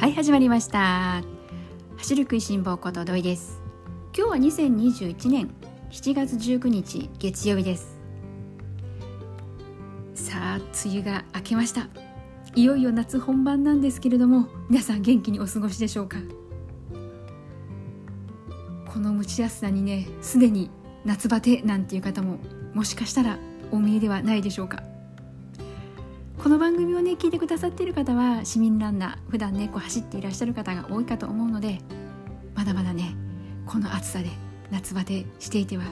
はい始まりました。走る食いしん坊こと土井です。今日は2021年7月19日月曜日です。さあ梅雨が明けました。いよいよ夏本番なんですけれども皆さん元気にお過ごしでしょうか。この蒸し暑さにねすでに夏バテなんていう方ももしかしたらお見えではないでしょうか。この番組をね聞いてくださっている方は市民ランナー普段ねこう走っていらっしゃる方が多いかと思うのでまだまだねこの暑さで夏バテしていては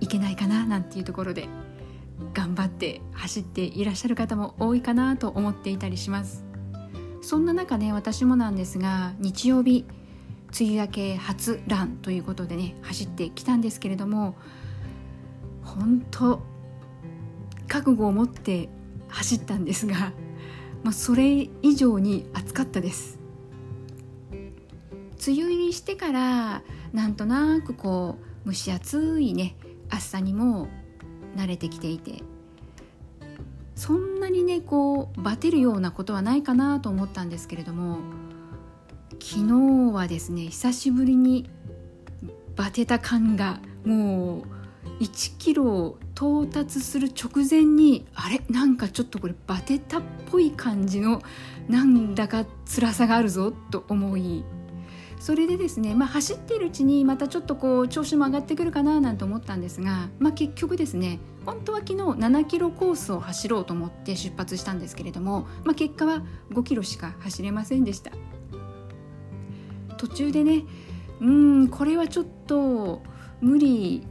いけないかななんていうところで頑張って走っていらっしゃる方も多いかなと思っていたりします。そんな中ね私もなんですが日曜日梅雨明け初ランということでね走ってきたんですけれども本当覚悟を持って走ったんですが、まあ、それ以上に暑かったです。梅雨入りしてからなんとなくこう蒸し暑いね暑さにも慣れてきていてそんなにねこうバテるようなことはないかなと思ったんですけれども昨日はですね久しぶりにバテた感がもう1キロ到達する直前にあれ？なんかちょっとこれバテたっぽい感じのなんだか辛さがあるぞと思い。それでですね、まあ、走っているうちにまたちょっとこう調子も上がってくるかななんて思ったんですが、まあ、結局ですね本当は昨日7キロコースを走ろうと思って出発したんですけれども、まあ、結果は5キロしか走れませんでした。途中でねうんこれはちょっと無理。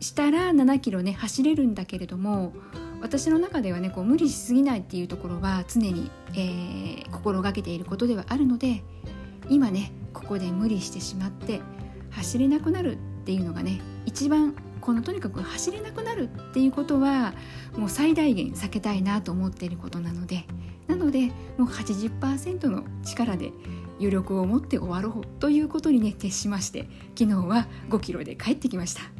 したら7キロね走れるんだけれども私の中ではねこう無理しすぎないっていうところは常に、えー、心がけていることではあるので今ねここで無理してしまって走れなくなるっていうのがね一番このとにかく走れなくなるっていうことはもう最大限避けたいなと思っていることなのでなのでもう80%の力で余力を持って終わろうということにね徹しまして昨日は5キロで帰ってきました。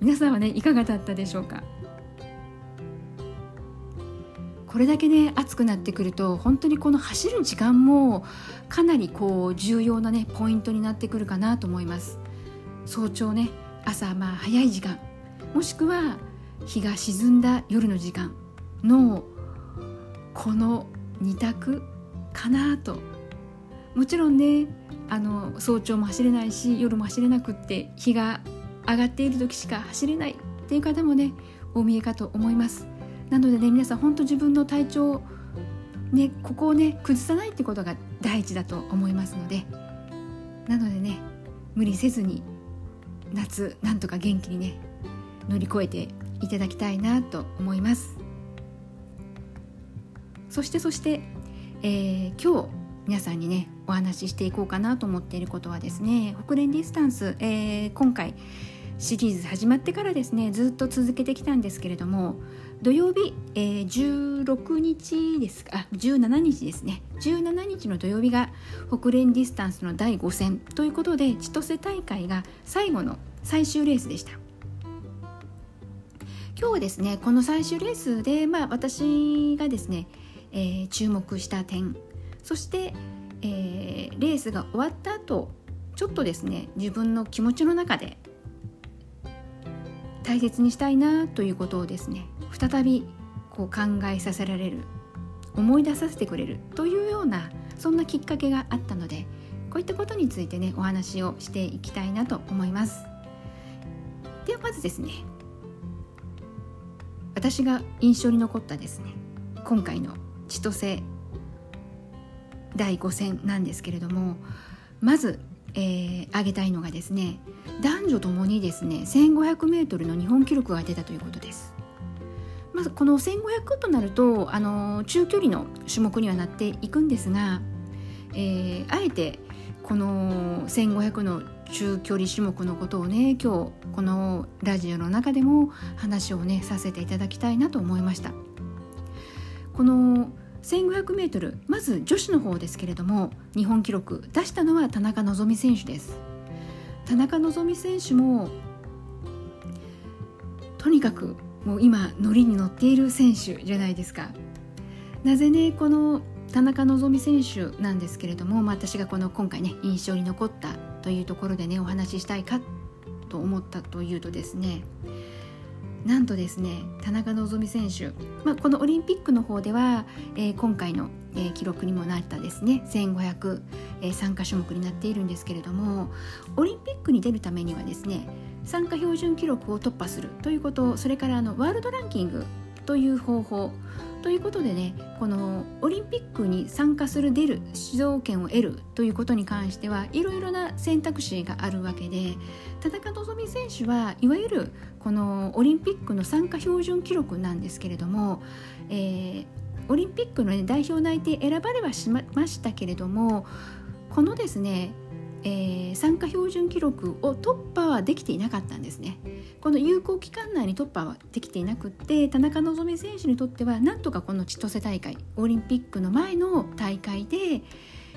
皆さんはねいかがだったでしょうか？これだけね暑くなってくると本当にこの走る時間もかなりこう重要なねポイントになってくるかなと思います。早朝ね朝まあ早い時間。もしくは日が沈んだ夜の時間のこの2択かなと。もちろんねあの早朝も走れないし夜も走れなくって日が上がっている時しか走れないっていう方もねお見えかと思います。なのでね皆さん本当自分の体調ねここをね崩さないってことが第一だと思いますのでなのでね無理せずに夏なんとか元気にね乗り越えていただきたいなと思います。そしてそして、えー、今日皆さんにねお話ししていこうかなと思っていることはですね北連ディスタンス、えー、今回シリーズ始まってからですねずっと続けてきたんですけれども土曜日、えー、16日ですかあ17日ですね。17日の土曜日が北連ディスタンスの第5戦ということで千歳大会が最後の最終レースでした。今日はですねこの最終レースで、まあ、私がですね、えー、注目した点そして、えー、レースが終わった後ちょっとですね自分の気持ちの中で大切にしたいなということをですね再びこう考えさせられる思い出させてくれるというようなそんなきっかけがあったのでこういったことについてねお話をしていきたいなと思います。ではまずですね私が印象に残ったですね今回の千歳第5戦なんですけれどもまずえー、挙げたいのがですね男女ともにですね 1500m の日本記録が出たということです。まずこの1500となるとあの中距離の種目にはなっていくんですが、えー、あえてこの1500の中距離種目のことをね今日このラジオの中でも話をねさせていただきたいなと思いました。この 1500m まず女子の方ですけれども日本記録出したのは田中希実選手です。田中希実選手もとにかくもう今乗りに乗っている選手じゃないですか。なぜねこの田中希実選手なんですけれども、まあ、私がこの今回ね印象に残ったというところでねお話ししたいかと思ったというとですねなんとですね田中希実選手、まあ、このオリンピックの方では、えー、今回の、えー、記録にもなったですね1500、えー、参加種目になっているんですけれどもオリンピックに出るためにはですね参加標準記録を突破するということそれからあのワールドランキングという方法。ということでねこのオリンピックに参加する出る出場権を得るということに関してはいろいろな選択肢があるわけで田中希実選手はいわゆるこのオリンピックの参加標準記録なんですけれども、えー、オリンピックの、ね、代表内定選ばれはしましたけれどもこのですねえー、参加標準記録を突破はできていなかったんですね。この有効期間内に突破はできていなくって田中希実選手にとってはなんとかこの千歳大会オリンピックの前の大会で、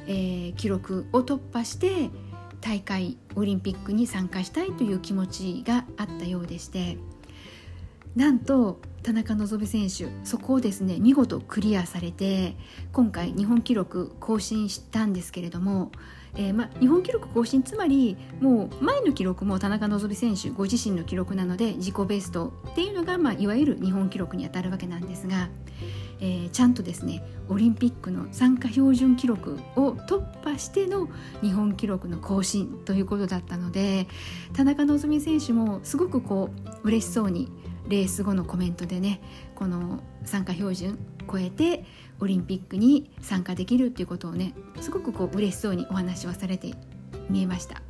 えー、記録を突破して大会オリンピックに参加したいという気持ちがあったようでしてなんと田中希実選手そこをですね見事クリアされて今回日本記録更新したんですけれどもえーま、日本記録更新つまりもう前の記録も田中希実選手ご自身の記録なので自己ベストっていうのが、まあ、いわゆる日本記録にあたるわけなんですが、えー、ちゃんとですねオリンピックの参加標準記録を突破しての日本記録の更新ということだったので田中希実選手もすごくこう嬉しそうにレース後のコメントでねこの参加標準超えてオリンピックに参加できるっていうことをねすごくこう嬉しそうにお話はされて見えました。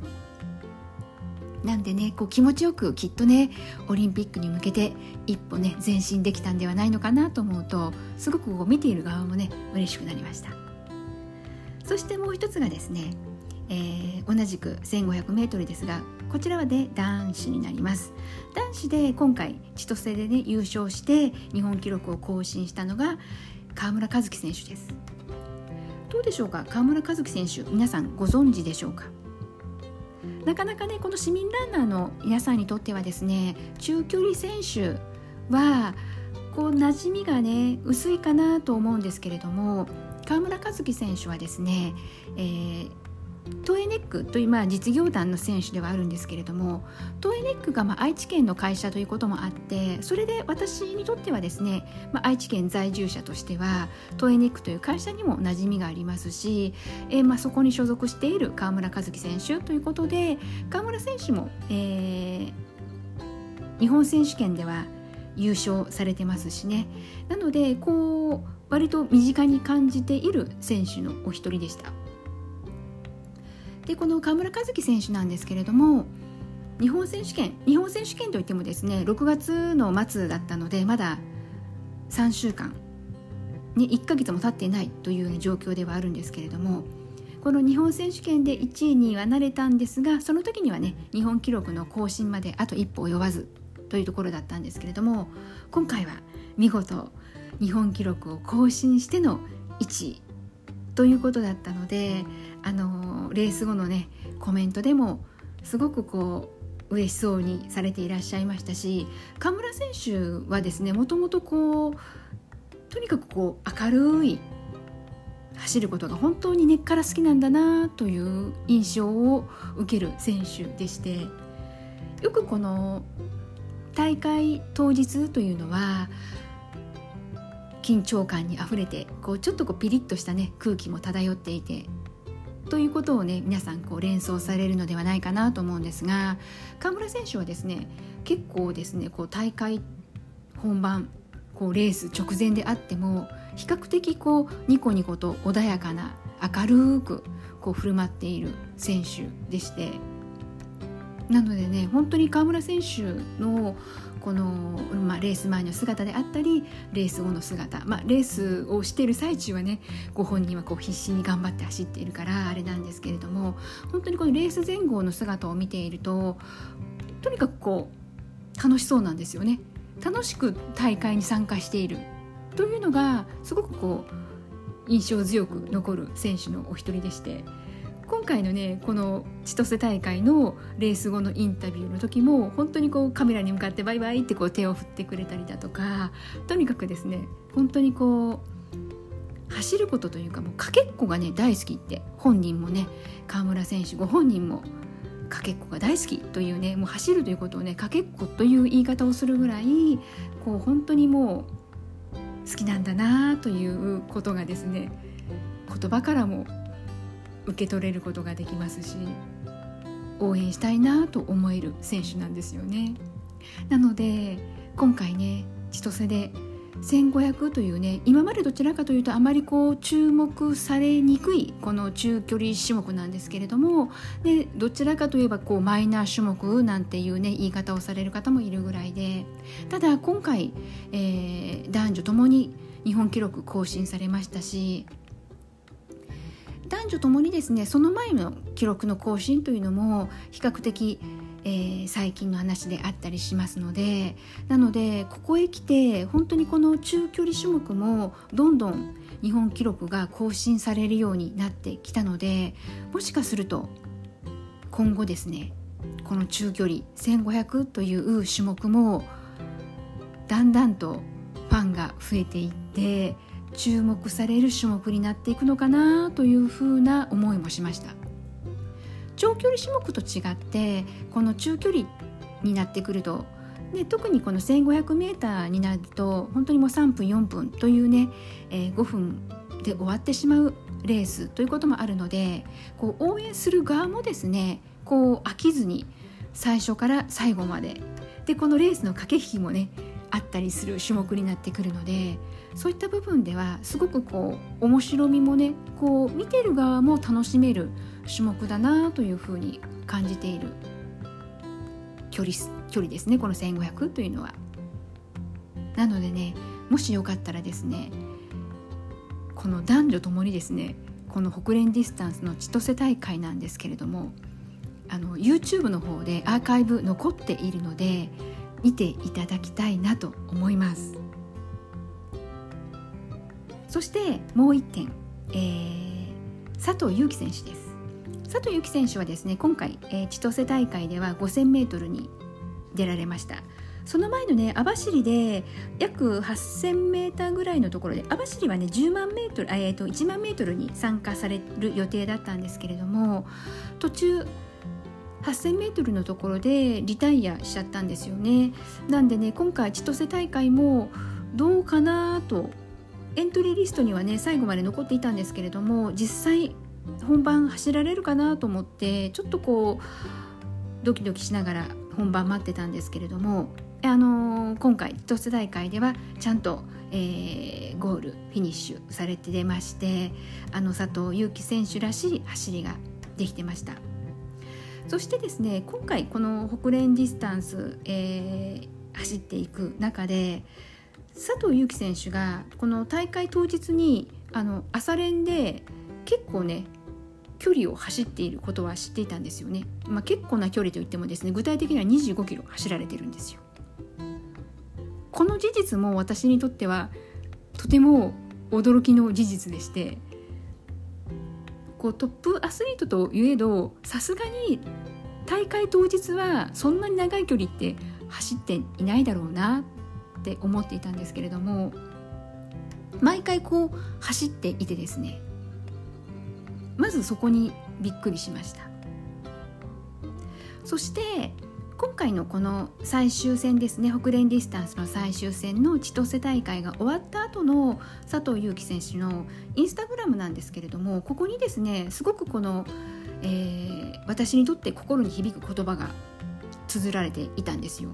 なんでねこう気持ちよくきっとねオリンピックに向けて一歩ね前進できたんではないのかなと思うとすごくこう見ている側もね嬉しくなりました。そしてもう一つがですね、えー、同じく 1500m ですがこちらはで男子になります。男子で今回千歳でね優勝して日本記録を更新したのが川村和樹選手です。どうでしょうか？川村和樹選手皆さんご存知でしょうか？なかなかねこの市民ランナーの皆さんにとってはですね中距離選手はこう馴染みがね薄いかなと思うんですけれども川村和樹選手はですね、えー、トエネックという、まあ、実業団の選手ではあるんですけれどもトエネックがまあ愛知県の会社ということもあってそれで私にとってはですね、まあ、愛知県在住者としてはトエネックという会社にも馴染みがありますし、えー、まあそこに所属している川村和樹選手ということで川村選手も、えー、日本選手権では優勝されてますしねなのでこう割と身近に感じている選手のお一人でした。でこの河村和樹選手なんですけれども日本選手権日本選手権といってもですね6月の末だったのでまだ3週間に1ヶ月も経っていないという状況ではあるんですけれどもこの日本選手権で1位にはなれたんですがその時にはね日本記録の更新まであと一歩及ばずというところだったんですけれども今回は見事日本記録を更新しての1位ということだったのであのレース後のねコメントでもすごくこう嬉しそうにされていらっしゃいましたし河村選手はですねもともとこうとにかくこう明るい走ることが本当に根っから好きなんだなという印象を受ける選手でしてよくこの大会当日というのは緊張感にあふれてこうちょっとこうピリッとしたね空気も漂っていてということをね皆さんこう連想されるのではないかなと思うんですが河村選手はですね結構ですねこう大会本番こうレース直前であっても比較的こうニコニコと穏やかな明るくこう振る舞っている選手でしてなのでね本当に河村選手のこの、まあ、レース前の姿であったりレース後の姿、まあ、レースをしている最中はねご本人はこう必死に頑張って走っているからあれなんですけれども本当にこのレース前後の姿を見ているととにかくこう楽しそうなんですよね楽しく大会に参加しているというのがすごくこう印象強く残る選手のお一人でして。今回のねこの千歳大会のレース後のインタビューの時も本当にこうカメラに向かってバイバイってこう手を振ってくれたりだとかとにかくですね本当にこう走ることというかもうかけっこがね大好きって本人もね川村選手ご本人もかけっこが大好きというねもう走るということをねかけっこという言い方をするぐらいこう本当にもう好きなんだなということがですね言葉からも受け取れることができますし応援したいなと思える選手なんですよね。なので今回ね千歳で1500というね今までどちらかというとあまりこう注目されにくいこの中距離種目なんですけれどもでどちらかといえばこうマイナー種目なんていうね言い方をされる方もいるぐらいでただ今回、えー、男女ともに日本記録更新されましたし男女ともにですねその前の記録の更新というのも比較的えー、最近の話であったりしますのでなのでここへ来て本当にこの中距離種目もどんどん日本記録が更新されるようになってきたのでもしかすると今後ですねこの中距離1500という種目もだんだんとファンが増えていって注目される種目になっていくのかなというふうな思いもしました。長距離種目と違ってこの中距離になってくるとで特にこの 1500m になると本当にもう3分4分というね、えー、5分で終わってしまうレースということもあるのでこう応援する側もですねこう飽きずに最初から最後まででこのレースの駆け引きもねあったりする種目になってくるのでそういった部分ではすごくこう面白みもねこう見てる側も楽しめる種目だなというふうに感じている距離距離ですねこの1500というのは。なのでねもしよかったらですねこの男女ともにですねこの北連ディスタンスの千歳大会なんですけれどもあの YouTube の方でアーカイブ残っているので見ていただきたいなと思います。そしてもう1点、えー、佐藤悠基選手です。佐藤由紀選手はですね今回、えー、千歳大会では 5000m に出られました。その前のね網走で約 8000m ぐらいのところで網走はね10万メートル、えー、と1万メートルに参加される予定だったんですけれども途中 8000m のところでリタイアしちゃったんですよね。なんでね今回千歳大会もどうかなとエントリーリストにはね最後まで残っていたんですけれども実際本番走られるかなと思ってちょっとこうドキドキしながら本番待ってたんですけれども、あのー、今回一つ大会ではちゃんと、えー、ゴールフィニッシュされてましてあの佐藤悠基選手らしい走りができてました。そしてですね今回この北連ディスタンス、えー、走っていく中で佐藤悠基選手がこの大会当日にあの朝練で結構ね距離を走っていることは知っていたんですよね、まあ、結構な距離といってもですね具体的には25キロ走られてるんですよ。この事実も私にとってはとても驚きの事実でしてこうトップアスリートといえどさすがに大会当日はそんなに長い距離って走っていないだろうなって思っていたんですけれども毎回こう走っていてですねまずそこにびっくりしました。そして今回のこの最終戦ですね北連ディスタンスの最終戦の千歳大会が終わった後の佐藤悠基選手のインスタグラムなんですけれどもここにですねすごくこの、えー、私にとって心に響く言葉が綴られていたんですよ。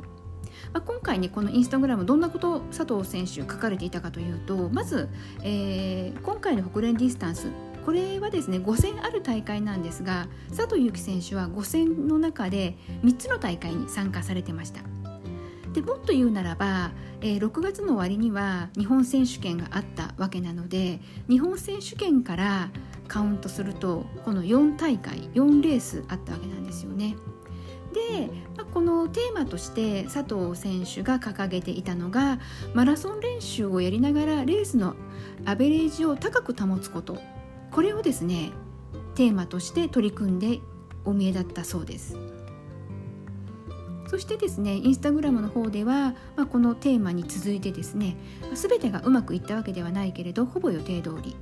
まあ、今回ねこのインスタグラムどんなこと佐藤選手書かれていたかというとまず、えー、今回の北連ディスタンスこれはですね5戦ある大会なんですが佐藤悠基選手は5戦の中で3つの大会に参加されてましたでもっと言うならば、えー、6月の終わりには日本選手権があったわけなので日本選手権からカウントするとこの4大会4レースあったわけなんですよね。で、まあ、このテーマとして佐藤選手が掲げていたのがマラソン練習をやりながらレースのアベレージを高く保つことこれをですねテーマとして取り組んでお見えだったそうです。そしてですねインスタグラムの方では、まあ、このテーマに続いてですね全てがうまくいったわけではないけれどほぼ予定通り。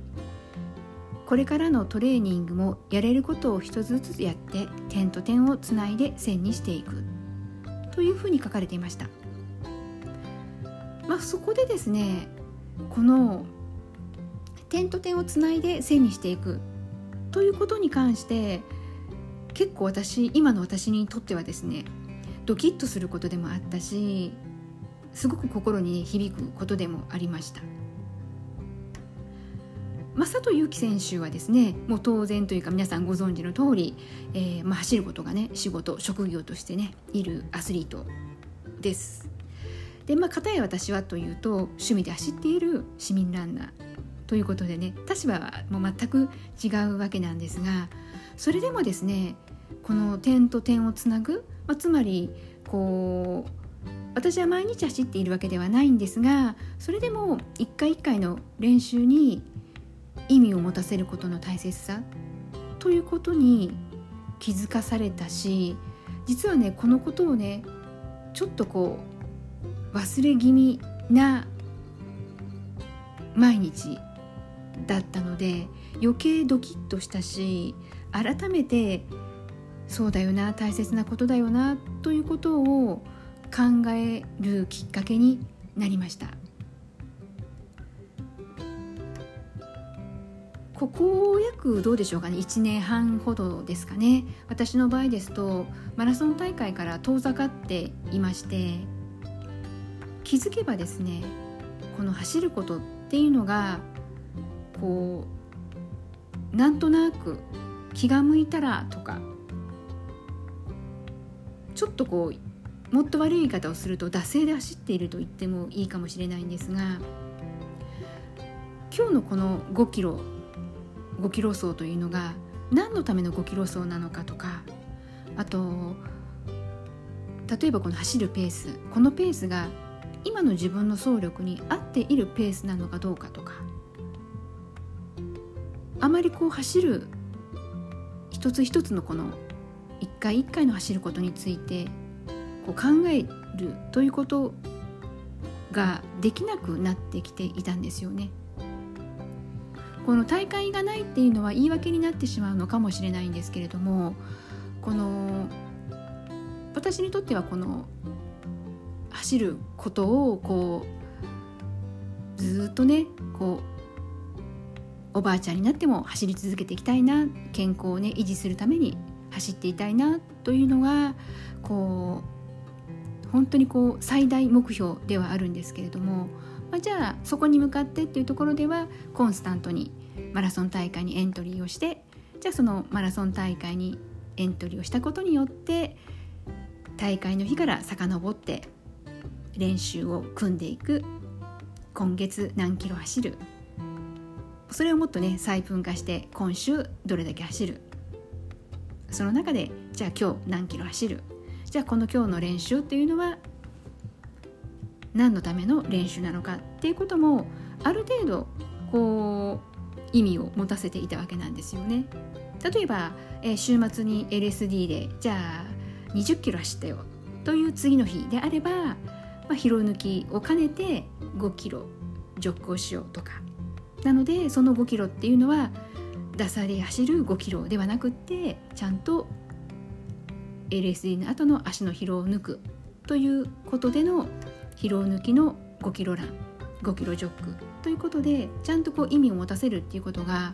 これからのトレーニングもやれることを一つずつやって点と点をつないで線にしていく。というふうに書かれていました、まあ、そこでですねこの点と点をつないで線にしていくということに関して結構私今の私にとってはですねドキッとすることでもあったしすごく心に、響くことでもありました。正人祐樹選手はですねもう当然というか皆さんご存知の通り、えー、まあ、走ることがね仕事職業としてねいるアスリートです。でまあ片や私はというと趣味で走っている市民ランナーということでね立場はもう全く違うわけなんですがそれでもですねこの点と点をつなぐまあ、つまりこう私は毎日走っているわけではないんですがそれでも一回一回の練習に意味を持たせることの大切さということに気づかされたし実はねこのことをねちょっとこう忘れ気味な毎日だったので余計ドキッとしたし改めてそうだよな大切なことだよなということを考えるきっかけになりました。ここ約どうでしょうかね1年半ほどですかね。私の場合ですとマラソン大会から遠ざかっていまして気づけばですねこの走ることっていうのがこうなんとなく気が向いたらとかちょっとこうもっと悪い言い方をすると惰性で走っていると言ってもいいかもしれないんですが今日のこの5キロ5キロ走というのが何のための5キロ走なのかとかあと例えばこの走るペースこのペースが今の自分の走力に合っているペースなのかどうかとかあまりこう走る一つ一つのこの一回一回の走ることについてこう考えるということができなくなってきていたんですよね。この大会がないっていうのは言い訳になってしまうのかもしれないんですけれどもこの私にとってはこの走ることをこうずっとねこうおばあちゃんになっても走り続けていきたいな健康をね維持するために走っていたいなというのがこう本当にこう最大目標ではあるんですけれども、まあ、じゃあそこに向かってっていうところではコンスタントにマラソン大会にエントリーをしてじゃあそのマラソン大会にエントリーをしたことによって大会の日から遡って練習を組んでいく。今月何キロ走る？それをもっとね細分化して今週どれだけ走る。その中でじゃあ今日何キロ走る。じゃあこの今日の練習っていうのは何のための練習なのかっていうこともある程度こう意味を持たせていたわけなんですよね。例えば、えー、週末に LSD でじゃあ20キロ走ったよ。という次の日であれば、まあ、疲労抜きを兼ねて5キロジョッグをしようとか。なのでその5キロっていうのはダサで走る5キロではなくってちゃんと LSD の後の足の疲労を抜くということでの疲労抜きの5キロラン5キロジョッグということでちゃんとこう意味を持たせるっていうことが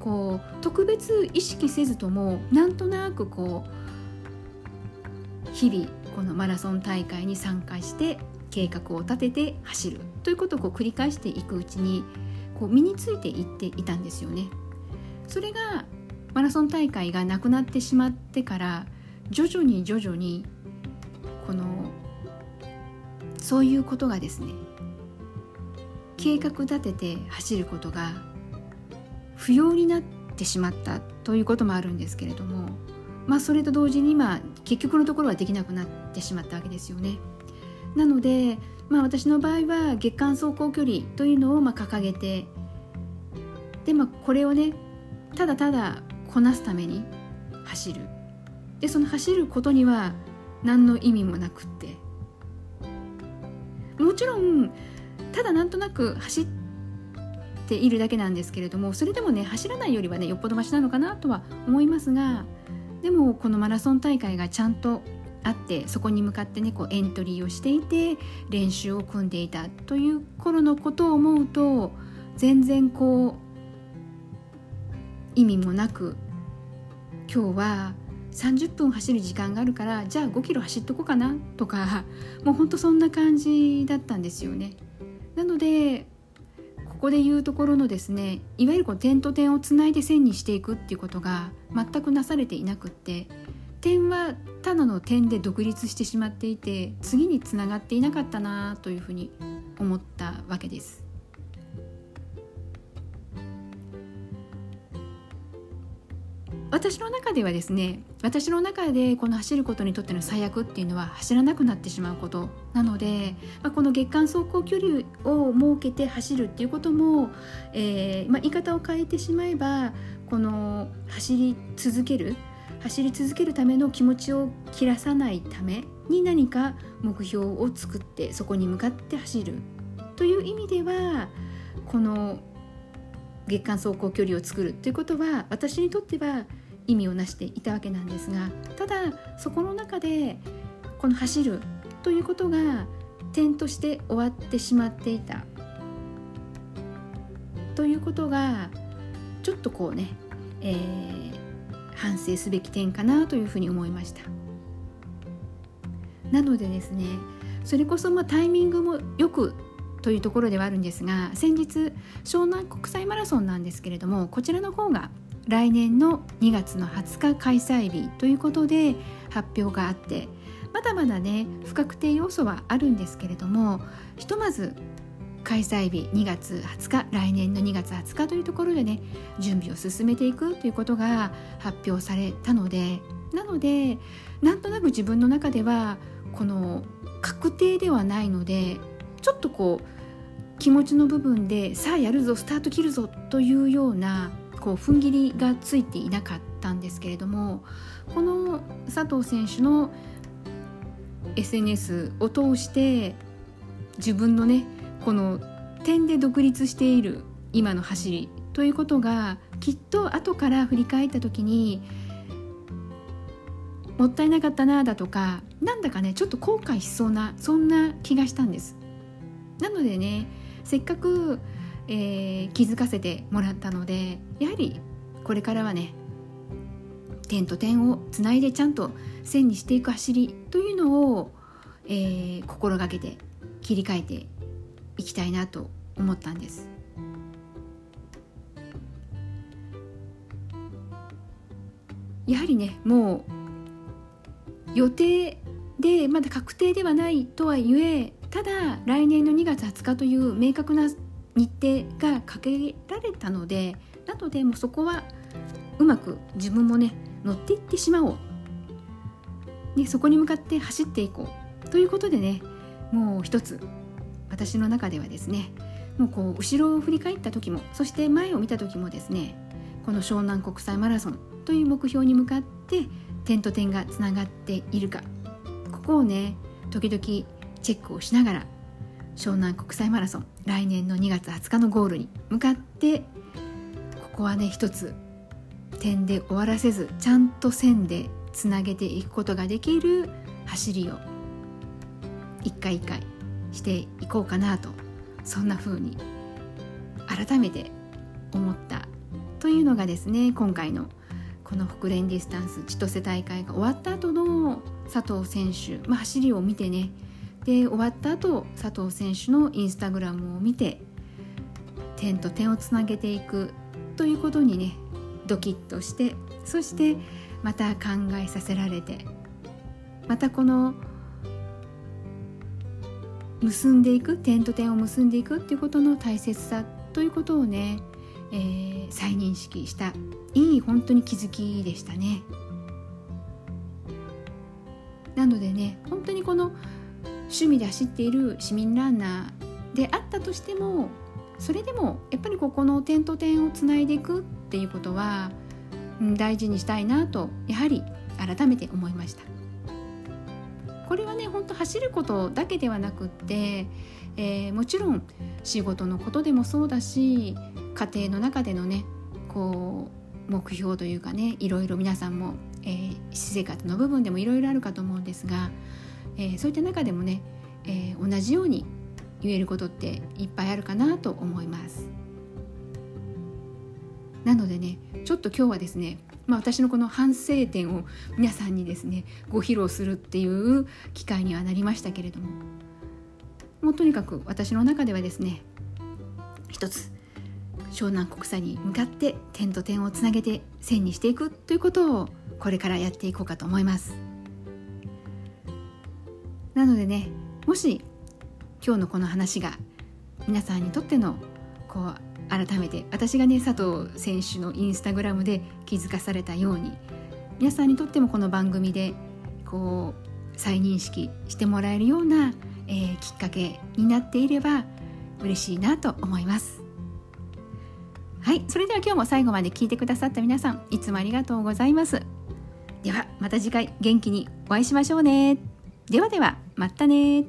こう特別意識せずともなんとなくこう日々このマラソン大会に参加して計画を立てて走るということをこう繰り返していくうちにこう身についていっていたんですよね。それがマラソン大会がなくなってしまってから徐々に徐々にこのそういうことがですね計画立てて走ることが不要になってしまったということもあるんですけれどもまあそれと同時に今結局のところはできなくなってしまったわけですよね。なので、まあ、私の場合は月間走行距離というのをまあ掲げてで、まあ、これをねただただこなすために走る。でその走ることには何の意味もなくって。もちろんただなんとなく走っているだけなんですけれどもそれでもね走らないよりはねよっぽどマシなのかなとは思いますがでもこのマラソン大会がちゃんとあってそこに向かってねこうエントリーをしていて練習を組んでいたという頃のことを思うと全然こう意味もなく今日は30分走る時間があるからじゃあ5キロ走っとこうかなとかもうほんとそんな感じだったんですよね。なのでここで言うところのですねいわゆるこう点と点をつないで線にしていくっていうことが全くなされていなくって点はただの点で独立してしまっていて次につながっていなかったなというふうに思ったわけです。私の中ではですね私の中でこの走ることにとっての最悪っていうのは走らなくなってしまうことなので、まあ、この月間走行距離を設けて走るっていうことも、えー、まあ、言い方を変えてしまえばこの走り続ける走り続けるための気持ちを切らさないために何か目標を作ってそこに向かって走るという意味ではこの月間走行距離を作るということは私にとっては意味をなしていたわけなんですがただそこの中でこの走るということが点として終わってしまっていた。ということがちょっとこうね、えー、反省すべき点かなというふうに思いました。なのでですねそれこそまタイミングもよくというところではあるんですが先日湘南国際マラソンなんですけれどもこちらの方が来年の2月の20日開催日ということで発表があってまだまだね不確定要素はあるんですけれどもひとまず開催日2月20日来年の2月20日というところでね準備を進めていくということが発表されたのでなのでなんとなく自分の中ではこの確定ではないのでちょっとこう気持ちの部分でさあやるぞスタート切るぞというようなこう踏ん切りがついていなかったんですけれどもこの佐藤選手の SNS を通して自分のねこの点で独立している今の走りということがきっと後から振り返った時にもったいなかったなだとかなんだかねちょっと後悔しそうなそんな気がしたんです。なのでねせっかくえー、気づかせてもらったのでやはりこれからはね点と点をつないでちゃんと線にしていく走りというのを、えー、心がけて切り替えていきたいなと思ったんです。やはりねもう予定でまだ確定ではないとはいえただ来年の2月20日という明確な日程がかけられたのでなのでもうそこはうまく自分もね乗っていってしまおう、ね、そこに向かって走っていこうということでねもう一つ私の中ではですねもうこう後ろを振り返った時もそして前を見た時もですねこの湘南国際マラソンという目標に向かって点と点がつながっているかここをね時々チェックをしながら湘南国際マラソン来年の2月20日のゴールに向かってここはね一つ点で終わらせずちゃんと線でつなげていくことができる走りを一回一回していこうかなとそんな風に改めて思ったというのがですね今回のこの北連ディスタンス千歳大会が終わった後の佐藤選手、まあ、走りを見てねで終わった後佐藤選手のインスタグラムを見て点と点をつなげていくということにねドキッとしてそしてまた考えさせられてまたこの結んでいく点と点を結んでいくっていうことの大切さということをね、えー、再認識したいい本当に気づきでしたね。なのでね本当にこの趣味で走っている市民ランナーであったとしてもそれでもやっぱりここの点と点をつないでいくっていうことは、大事にしたいなとやはり改めて思いましたこれはね本当走ることだけではなくって、えー、もちろん仕事のことでもそうだし家庭の中でのねこう目標というかねいろいろ皆さんも、えー、私生活の部分でもいろいろあるかと思うんですが、えー、そういった中でもね、えー、同じように言えることっていっぱいあるかなと思います。なのでねちょっと今日はですねまあ、私のこの反省点を皆さんにですねご披露するっていう機会にはなりましたけれどももうとにかく私の中ではですね一つ湘南国際に向かって点と点をつなげて線にしていくということをこれからやっていこうかと思います。なのでねもし今日のこの話が皆さんにとってのこう改めて私がね佐藤選手のインスタグラムで気づかされたように皆さんにとってもこの番組でこう再認識してもらえるような、えー、きっかけになっていれば嬉しいなと思います。はいそれでは今日も最後まで聞いてくださった皆さんいつもありがとうございます。ではまた次回元気にお会いしましょうね。ではではまたね